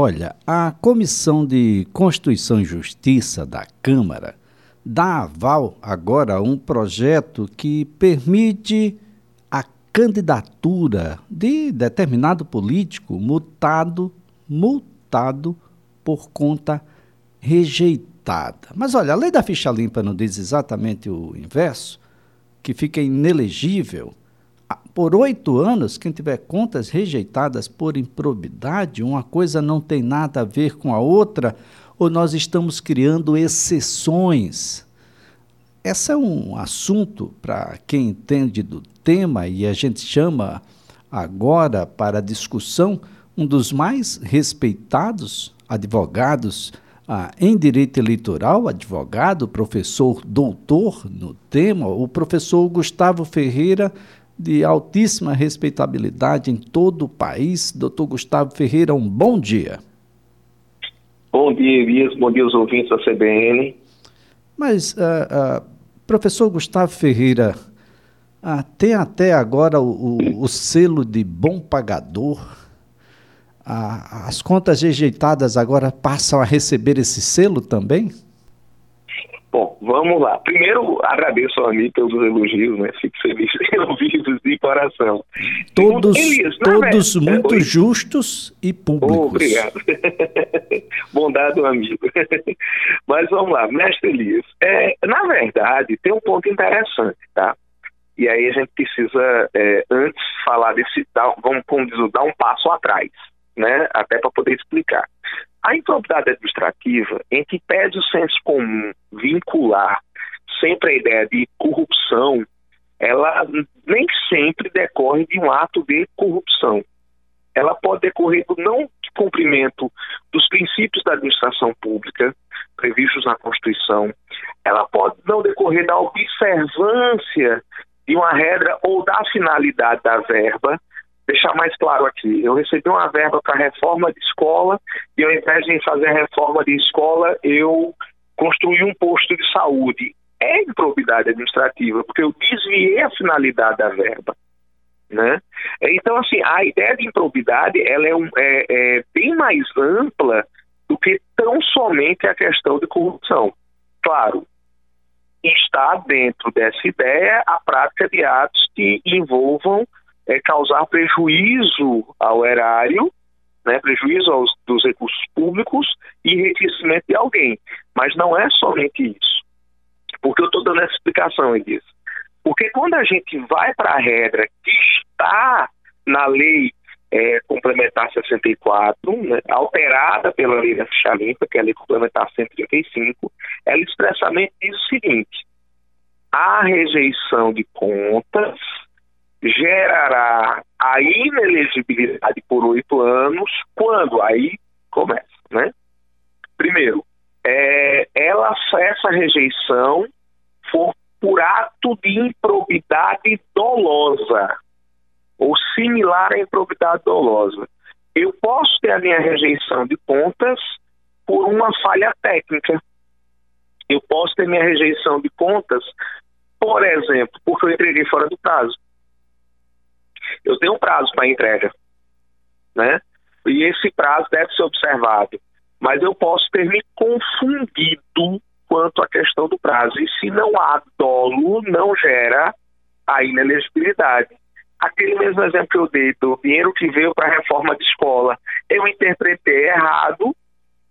Olha, a Comissão de Constituição e Justiça da Câmara dá aval agora a um projeto que permite a candidatura de determinado político multado, multado por conta rejeitada. Mas olha, a lei da ficha limpa não diz exatamente o inverso, que fica inelegível por oito anos, quem tiver contas rejeitadas por improbidade, uma coisa não tem nada a ver com a outra, ou nós estamos criando exceções. Esse é um assunto para quem entende do tema e a gente chama agora para discussão um dos mais respeitados advogados ah, em direito eleitoral, advogado, professor doutor no tema, o professor Gustavo Ferreira de altíssima respeitabilidade em todo o país. Doutor Gustavo Ferreira, um bom dia. Bom dia, Elias. Bom dia aos ouvintes da CBN. Mas, uh, uh, professor Gustavo Ferreira, uh, tem até agora o, o, o, selo de bom pagador. as contas rejeitadas agora passam a receber esse selo também? Bom, vamos lá. Primeiro, agradeço ao amigo pelos elogios, né? Fico feliz em ouvi-los de coração. Todos, todos verdade, muito é, justos e públicos. Obrigado. Bondado amigo. Mas vamos lá, mestre Elias. É, na verdade, tem um ponto interessante, tá? E aí a gente precisa, é, antes falar desse, dar, vamos, como diz, dar um passo atrás, né? Até para poder explicar. A improbidade administrativa, em que pede o senso comum vincular sempre a ideia de corrupção, ela nem sempre decorre de um ato de corrupção. Ela pode decorrer do não cumprimento dos princípios da administração pública previstos na Constituição. Ela pode não decorrer da observância de uma regra ou da finalidade da verba deixar mais claro aqui. Eu recebi uma verba para reforma de escola e ao invés de fazer reforma de escola, eu construí um posto de saúde. É improbidade administrativa, porque eu desviei a finalidade da verba. Né? Então, assim, a ideia de improbidade ela é, um, é, é bem mais ampla do que tão somente a questão de corrupção. Claro, está dentro dessa ideia a prática de atos que envolvam é, causar prejuízo ao erário, né, prejuízo aos, dos recursos públicos e enriquecimento de alguém. Mas não é somente isso. Porque eu estou dando essa explicação, Elias. Porque quando a gente vai para a regra que está na lei é, complementar 64, né, alterada pela lei da ficha limpa, que é a lei complementar 135, ela expressamente diz o seguinte: a rejeição de contas gerará a inelegibilidade por oito anos, quando aí começa, né? Primeiro, é, ela, essa rejeição for por ato de improbidade dolosa, ou similar à improbidade dolosa. Eu posso ter a minha rejeição de contas por uma falha técnica. Eu posso ter minha rejeição de contas, por exemplo, porque eu entreguei fora do prazo eu tenho um prazo para entrega, né? E esse prazo deve ser observado. Mas eu posso ter me confundido quanto à questão do prazo. E se não há dolo, não gera a inelegibilidade. Aquele mesmo exemplo que eu dei do dinheiro que veio para a reforma de escola, eu interpretei errado,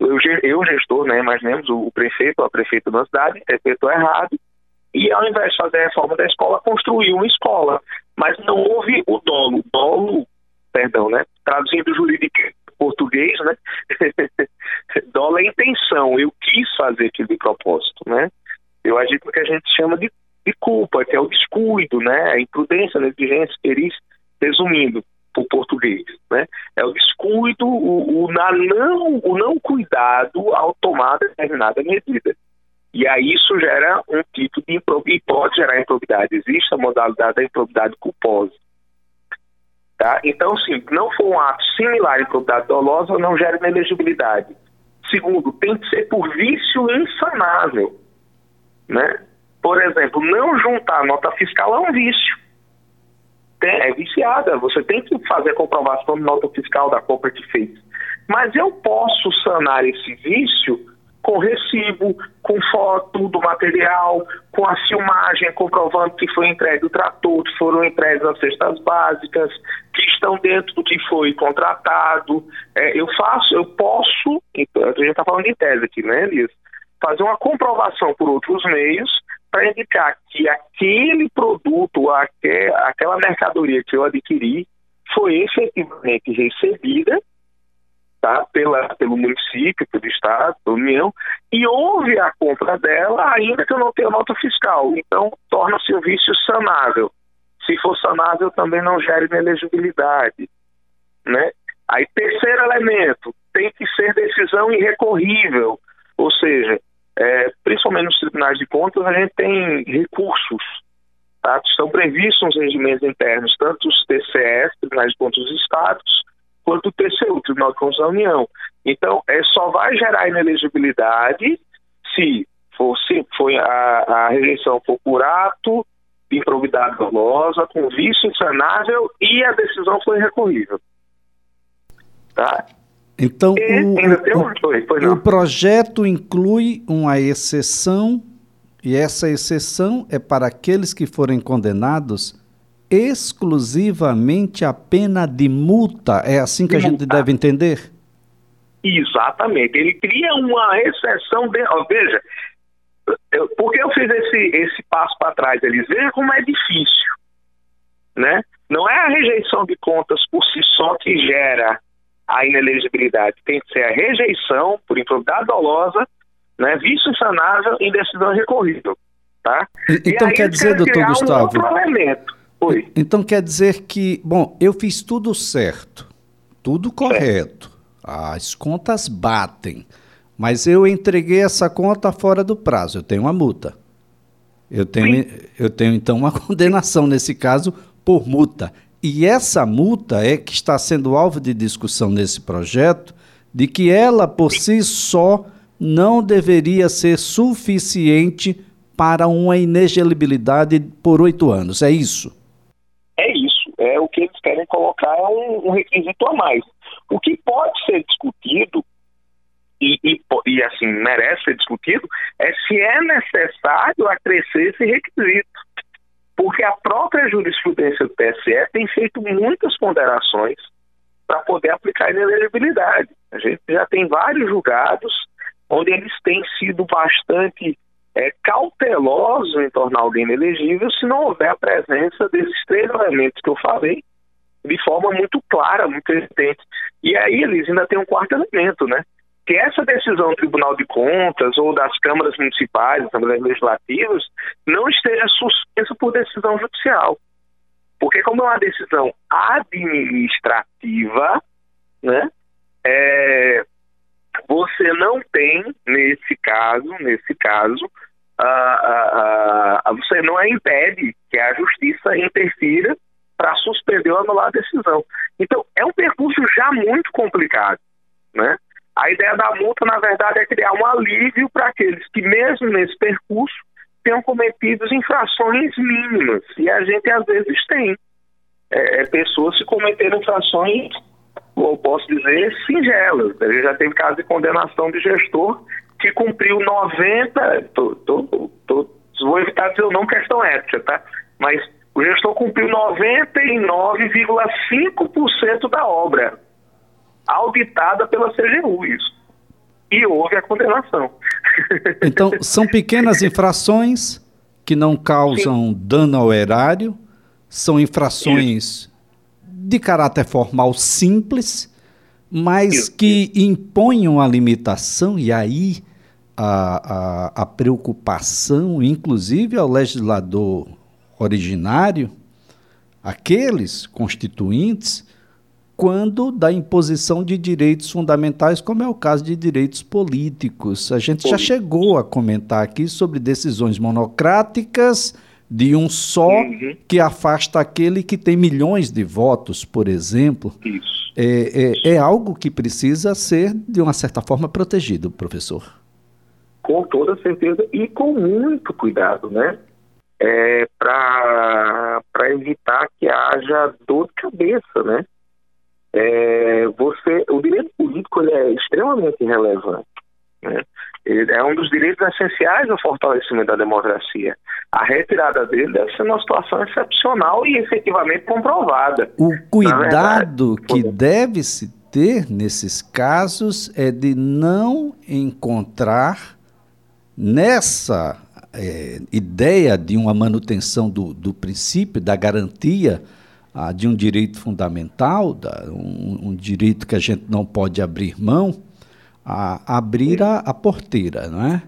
eu, eu gestor, né, imaginemos, o, o prefeito a prefeita da cidade interpretou errado, e ao invés de fazer a reforma da escola, construiu uma escola. Mas não houve o dolo. Dolo, perdão, né? Traduzindo jurídico português, né? dolo é intenção. Eu quis fazer aquilo de propósito, né? Eu agi o que a gente chama de, de culpa, que é o descuido, né? A imprudência, a negligência, perícia, resumindo por português, né? É o descuido, o, o, não, o não cuidado ao tomar determinada medida. E aí isso gera um tipo de improbidade, pode gerar improbidade. Existe a modalidade da improbidade culposa. Tá? Então, sim, não for um ato similar à improbidade dolosa, não gera inelegibilidade. Segundo, tem que ser por vício insanável. Né? Por exemplo, não juntar nota fiscal é um vício. É viciada. Você tem que fazer a comprovação de nota fiscal da compra que fez. Mas eu posso sanar esse vício com recibo, com foto do material, com a filmagem comprovando que foi entregue o trator, que foram entregues as cestas básicas, que estão dentro do que foi contratado. É, eu faço, eu posso, então, a gente está falando de tese aqui, né, Elias? Fazer uma comprovação por outros meios para indicar que aquele produto, aquela mercadoria que eu adquiri, foi efetivamente recebida tá, pela, pelo município, pelo Estado, União, e houve a compra dela, ainda que eu não tenha nota fiscal. Então, torna-se o vício sanável. Se for sanável, também não gera inelegibilidade. Né? Aí, terceiro elemento, tem que ser decisão irrecorrível, ou seja, é, principalmente nos tribunais de contas, a gente tem recursos tá? Estão previstos nos regimentos internos, tanto os TCS, Tribunais de Contas dos Estados, quanto o TCU, o Tribunal de Contas da União. Então, é, só vai gerar inelegibilidade se for, se foi a, a rejeição for por ato de improbidade dolosa, com vício insanável e a decisão foi recorrível. Tá? Então, e, o, o, o projeto inclui uma exceção e essa exceção é para aqueles que forem condenados exclusivamente a pena de multa. É assim que a gente deve entender? Exatamente. Ele cria uma exceção. De... Oh, veja, eu, por que eu fiz esse, esse passo para trás? Eles vejam como é difícil. Né? Não é a rejeição de contas por si só que gera a inelegibilidade. Tem que ser a rejeição por improbidade dolosa né, vício insanável em decisão recorrível. Tá? Então quer dizer, doutor Gustavo. Um então quer dizer que, bom, eu fiz tudo certo, tudo correto, as contas batem, mas eu entreguei essa conta fora do prazo, eu tenho uma multa. Eu tenho, eu tenho então uma condenação nesse caso por multa. E essa multa é que está sendo alvo de discussão nesse projeto, de que ela por si só não deveria ser suficiente para uma inelegibilidade por oito anos. É isso? O que eles querem colocar é um, um requisito a mais. O que pode ser discutido e, e, e, assim merece ser discutido é se é necessário acrescer esse requisito. Porque a própria jurisprudência do TSE tem feito muitas ponderações para poder aplicar a inelegibilidade. A gente já tem vários julgados onde eles têm sido bastante é, cautelosos em tornar alguém inelegível se não houver a presença desses três elementos que eu falei de forma muito clara, muito evidente. E aí eles ainda têm um quarto elemento, né? Que essa decisão do Tribunal de Contas ou das câmaras municipais, câmaras legislativas, não esteja suspensa por decisão judicial. Porque como é uma decisão administrativa, né? É, você não tem, nesse caso, nesse caso, você não é impede que a justiça interfira para suspender ou anular a decisão. Então, é um percurso já muito complicado, né? A ideia da multa, na verdade, é criar um alívio para aqueles que, mesmo nesse percurso, tenham cometido infrações mínimas. E a gente, às vezes, tem é, pessoas que cometeram infrações eu posso dizer, singelas. Ele já teve caso de condenação de gestor que cumpriu 90, tô, tô, tô, vou evitar dizer o nome questão ética, tá? Mas o gestor cumpriu 99,5% da obra, auditada pela CGU, isso. E houve a condenação. Então, são pequenas infrações que não causam Sim. dano ao erário, são infrações de caráter formal simples, mas que impõem uma limitação, e aí a, a, a preocupação, inclusive ao legislador originário, aqueles constituintes, quando da imposição de direitos fundamentais, como é o caso de direitos políticos. A gente já chegou a comentar aqui sobre decisões monocráticas de um só uhum. que afasta aquele que tem milhões de votos, por exemplo. Isso. É, é, é, algo que precisa ser, de uma certa forma, protegido, professor. Com toda certeza e com muito cuidado, né? É, Para evitar que haja dor de cabeça, né? é, você, o direito político é extremamente relevante. Né? É um dos direitos essenciais do fortalecimento da democracia. A retirada dele deve ser uma situação excepcional e efetivamente comprovada. O cuidado que deve se ter nesses casos é de não encontrar nessa é, ideia de uma manutenção do, do princípio, da garantia ah, de um direito fundamental, da, um, um, direito que a gente não pode abrir mão, a abrir a, a porteira, não é?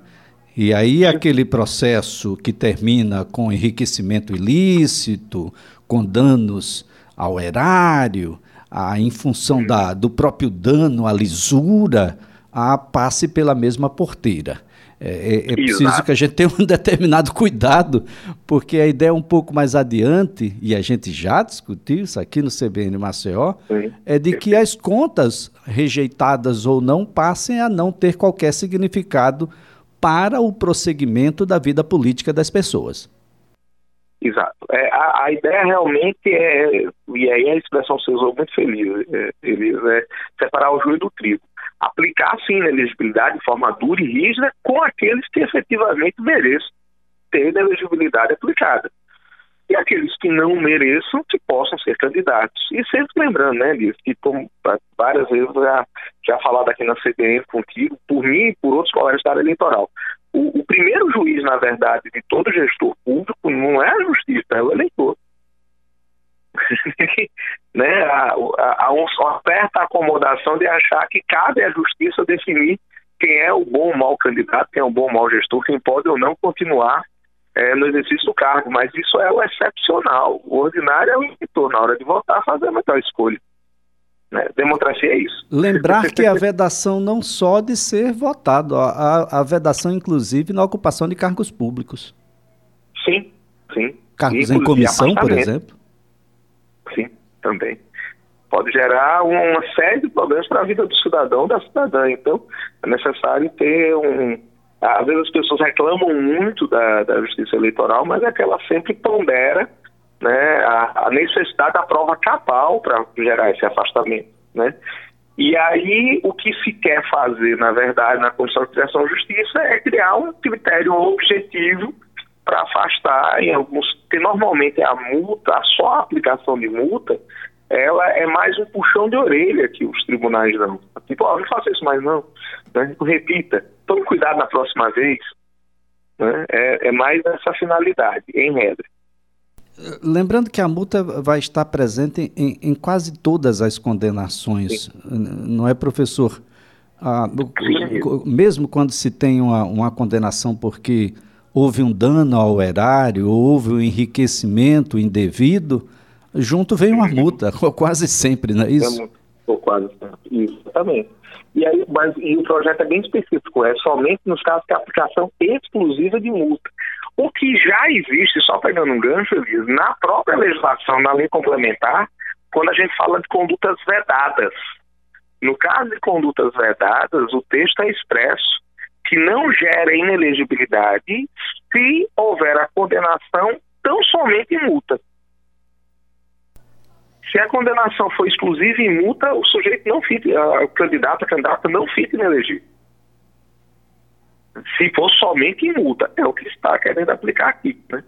E aí aquele processo que termina com enriquecimento ilícito, com danos ao erário, a, em função da, do próprio dano à lisura, a passe pela mesma porteira. É, é, é preciso que a gente tenha um determinado cuidado, porque a ideia é um pouco mais adiante, e a gente já discutiu isso aqui no CBN Maceió, Sim. é de que as contas, rejeitadas ou não, passem a não ter qualquer significado para o prosseguimento da vida política das pessoas. Exato. É, a, a, ideia realmente é, e aí a expressão se usou muito feliz, é, é separar o joio do trigo aplicar sim a elegibilidade de forma dura e rígida com aqueles que efetivamente mereçam ter a elegibilidade aplicada. E aqueles que não mereçam que possam ser candidatos. E sempre lembrando, né, Liz, que como várias vezes já, já falado aqui na CBN contigo, por mim e por outros colegas da área eleitoral. O, o primeiro juiz, na verdade, de todo gestor público não é a justiça, é o eleitor. né, a, a, a uma certa acomodação de achar que cabe à justiça definir quem é o bom ou mau candidato, quem é o bom ou mau gestor, quem pode ou não continuar é, no exercício do cargo. Mas isso é o excepcional. O ordinário é o eleitor, na hora de votar, fazer a melhor escolha. Né? Democracia é isso. Lembrar que a vedação não só de ser votado, a, a vedação, inclusive, na ocupação de cargos públicos. Sim, sim. Cargos em comissão, por exemplo também. Pode gerar uma série de problemas para a vida do cidadão, da cidadã. Então, é necessário ter um. Às vezes as pessoas reclamam muito da, da justiça eleitoral, mas é que ela sempre pondera né, a, a necessidade da prova cabal para gerar esse afastamento. Né? E aí, o que se quer fazer, na verdade, na Constituição de de Justiça é criar um critério objetivo para afastar em alguns, que normalmente a multa, a só a aplicação de multa, ela é mais um puxão de orelha que os tribunais dão. Tipo, oh, não faça isso mais não, né? repita, tome cuidado na próxima vez. Né? É, é mais essa finalidade, em regra. Lembrando que a multa vai estar presente em, em quase todas as condenações, Sim. não é, professor? Ah, mesmo quando se tem uma, uma condenação porque houve um dano ao erário, houve um enriquecimento indevido, junto vem uma multa, quase sempre, não é isso? Ou quase sempre, exatamente. E aí, mas e o projeto é bem específico, é somente nos casos de aplicação exclusiva de multa. O que já existe, só pegando um gancho, na própria legislação, na lei complementar, quando a gente fala de condutas vedadas. No caso de condutas vedadas, o texto é expresso que não gera inelegibilidade se houver a condenação tão somente em multa. Se a condenação for exclusiva em multa, o sujeito não fica, o candidato, a candidata não fica inelegível. Se for somente em multa, é o que está querendo aplicar aqui, né?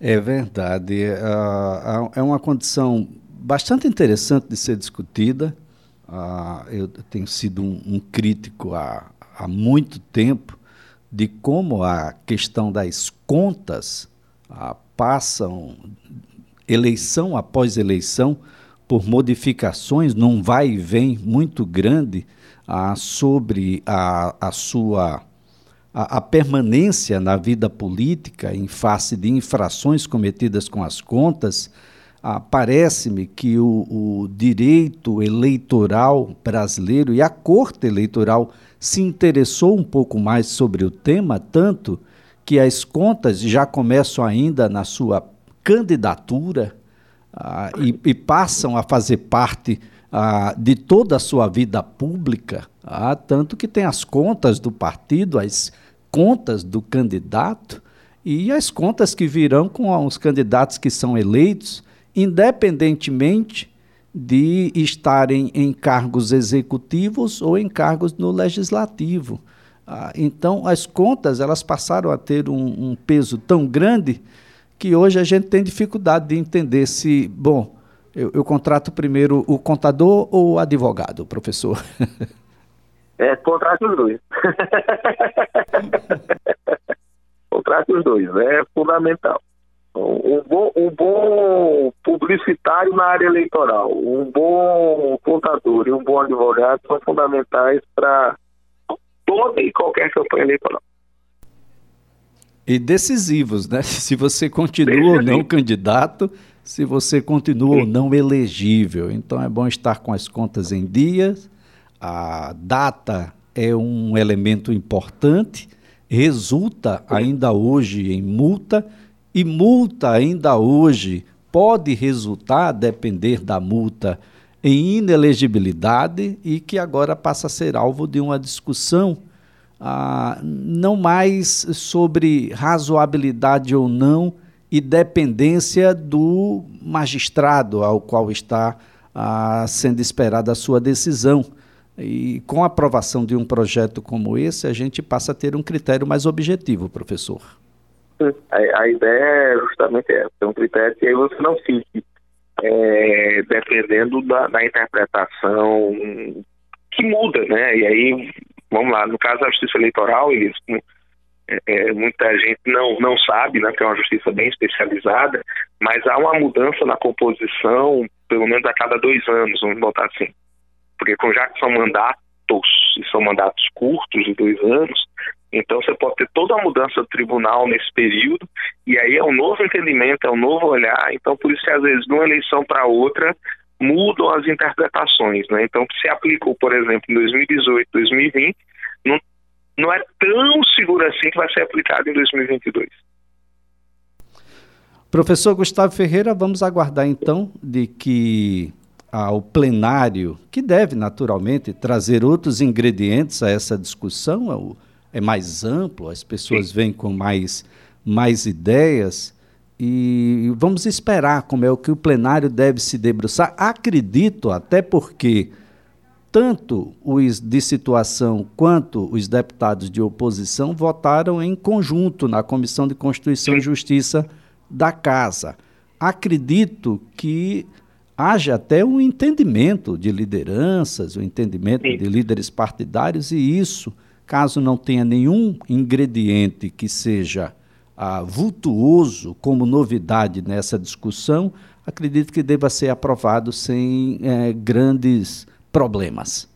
É verdade. É, é uma condição bastante interessante de ser discutida. Uh, eu tenho sido um crítico a, há muito tempo de como a questão das contas ah, passam eleição após eleição por modificações num vai e vem muito grande ah, sobre a, a sua a, a, permanência na vida política em face de infrações cometidas com as contas, ah, parece-me que o, o direito eleitoral brasileiro e a corte eleitoral se interessou um pouco mais sobre o tema, tanto que as contas já começam ainda na sua candidatura ah, e, e, passam a fazer parte ah, de toda a sua vida pública, ah, tanto que tem as contas do partido, as contas do candidato e as contas que virão com os candidatos que são eleitos, independentemente de estarem em cargos executivos ou em cargos no legislativo. Ah, então, as contas elas passaram a ter um, um, peso tão grande que hoje a gente tem dificuldade de entender se, bom, eu, eu contrato primeiro o contador ou o advogado, professor? É, contrato os dois. contrato os dois, é fundamental. Um bom, um bom publicitário na área eleitoral, um bom contador e um bom advogado são fundamentais para toda e qualquer campanha eleitoral. E decisivos, né? Se você continua ou não candidato, se você continua Sim. ou não elegível. Então é bom estar com as contas em dias. A data é um elemento importante, resulta ainda hoje em multa e multa ainda hoje pode resultar, depender da multa, em inelegibilidade e que agora passa a ser alvo de uma discussão ah, não mais sobre razoabilidade ou não e dependência do magistrado ao qual está ah, sendo esperada a sua decisão. E com a aprovação de um projeto como esse, a gente passa a ter um critério mais objetivo, professor. A, a ideia é justamente essa, é um critério que aí você não fique é, dependendo da, da, interpretação que muda, né? E aí, vamos lá, no caso da justiça eleitoral, é, é, muita gente não, não sabe, né, que é uma justiça bem especializada, mas há uma mudança na composição, pelo menos a cada dois anos, vamos botar assim. Porque já que são mandatos, e são mandatos curtos, de dois anos, então você pode ter toda a mudança do tribunal nesse período, e aí é um novo entendimento, é um novo olhar. Então, por isso que às vezes de uma eleição para outra mudam as interpretações. Né? Então, se aplicou, por exemplo, em 2018, 2020, não, não é tão seguro assim que vai ser aplicado em 2022. Professor Gustavo Ferreira, vamos aguardar então de que ao plenário, que deve naturalmente trazer outros ingredientes a essa discussão, o é mais amplo, as pessoas Sim. vêm com mais, mais ideias e vamos esperar como é o que o plenário deve se debruçar. Acredito até porque tanto os de situação quanto os deputados de oposição votaram em conjunto na Comissão de Constituição e Justiça da Casa. Acredito que haja até um entendimento de lideranças, um entendimento Sim. de líderes partidários, e isso Caso não tenha nenhum ingrediente que seja ah, vultuoso como novidade nessa discussão, acredito que deva ser aprovado sem eh, grandes problemas.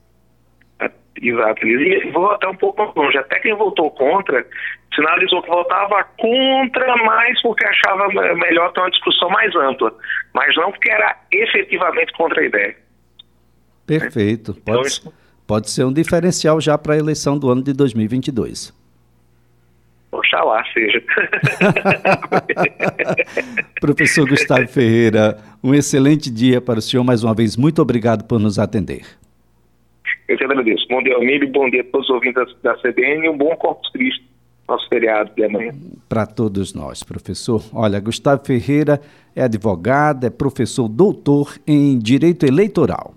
Exato, E vou até um pouco longe. Até quem votou contra sinalizou que votava contra mais porque achava melhor ter uma discussão mais ampla, mas não porque era efetivamente contra a ideia. Perfeito. Pode, então, pode ser um diferencial já para a eleição do ano de 2022. Oxalá seja. Professor Gustavo Ferreira, um excelente dia para o senhor. Mais uma vez, muito obrigado por nos atender. Eu te agradeço. Bom dia, Almir, bom dia a todos os ouvintes da, CBN e um bom Corpus Cristo, nosso feriado de amanhã. Para todos nós, professor. Olha, Gustavo Ferreira é advogado, é professor doutor em Direito Eleitoral.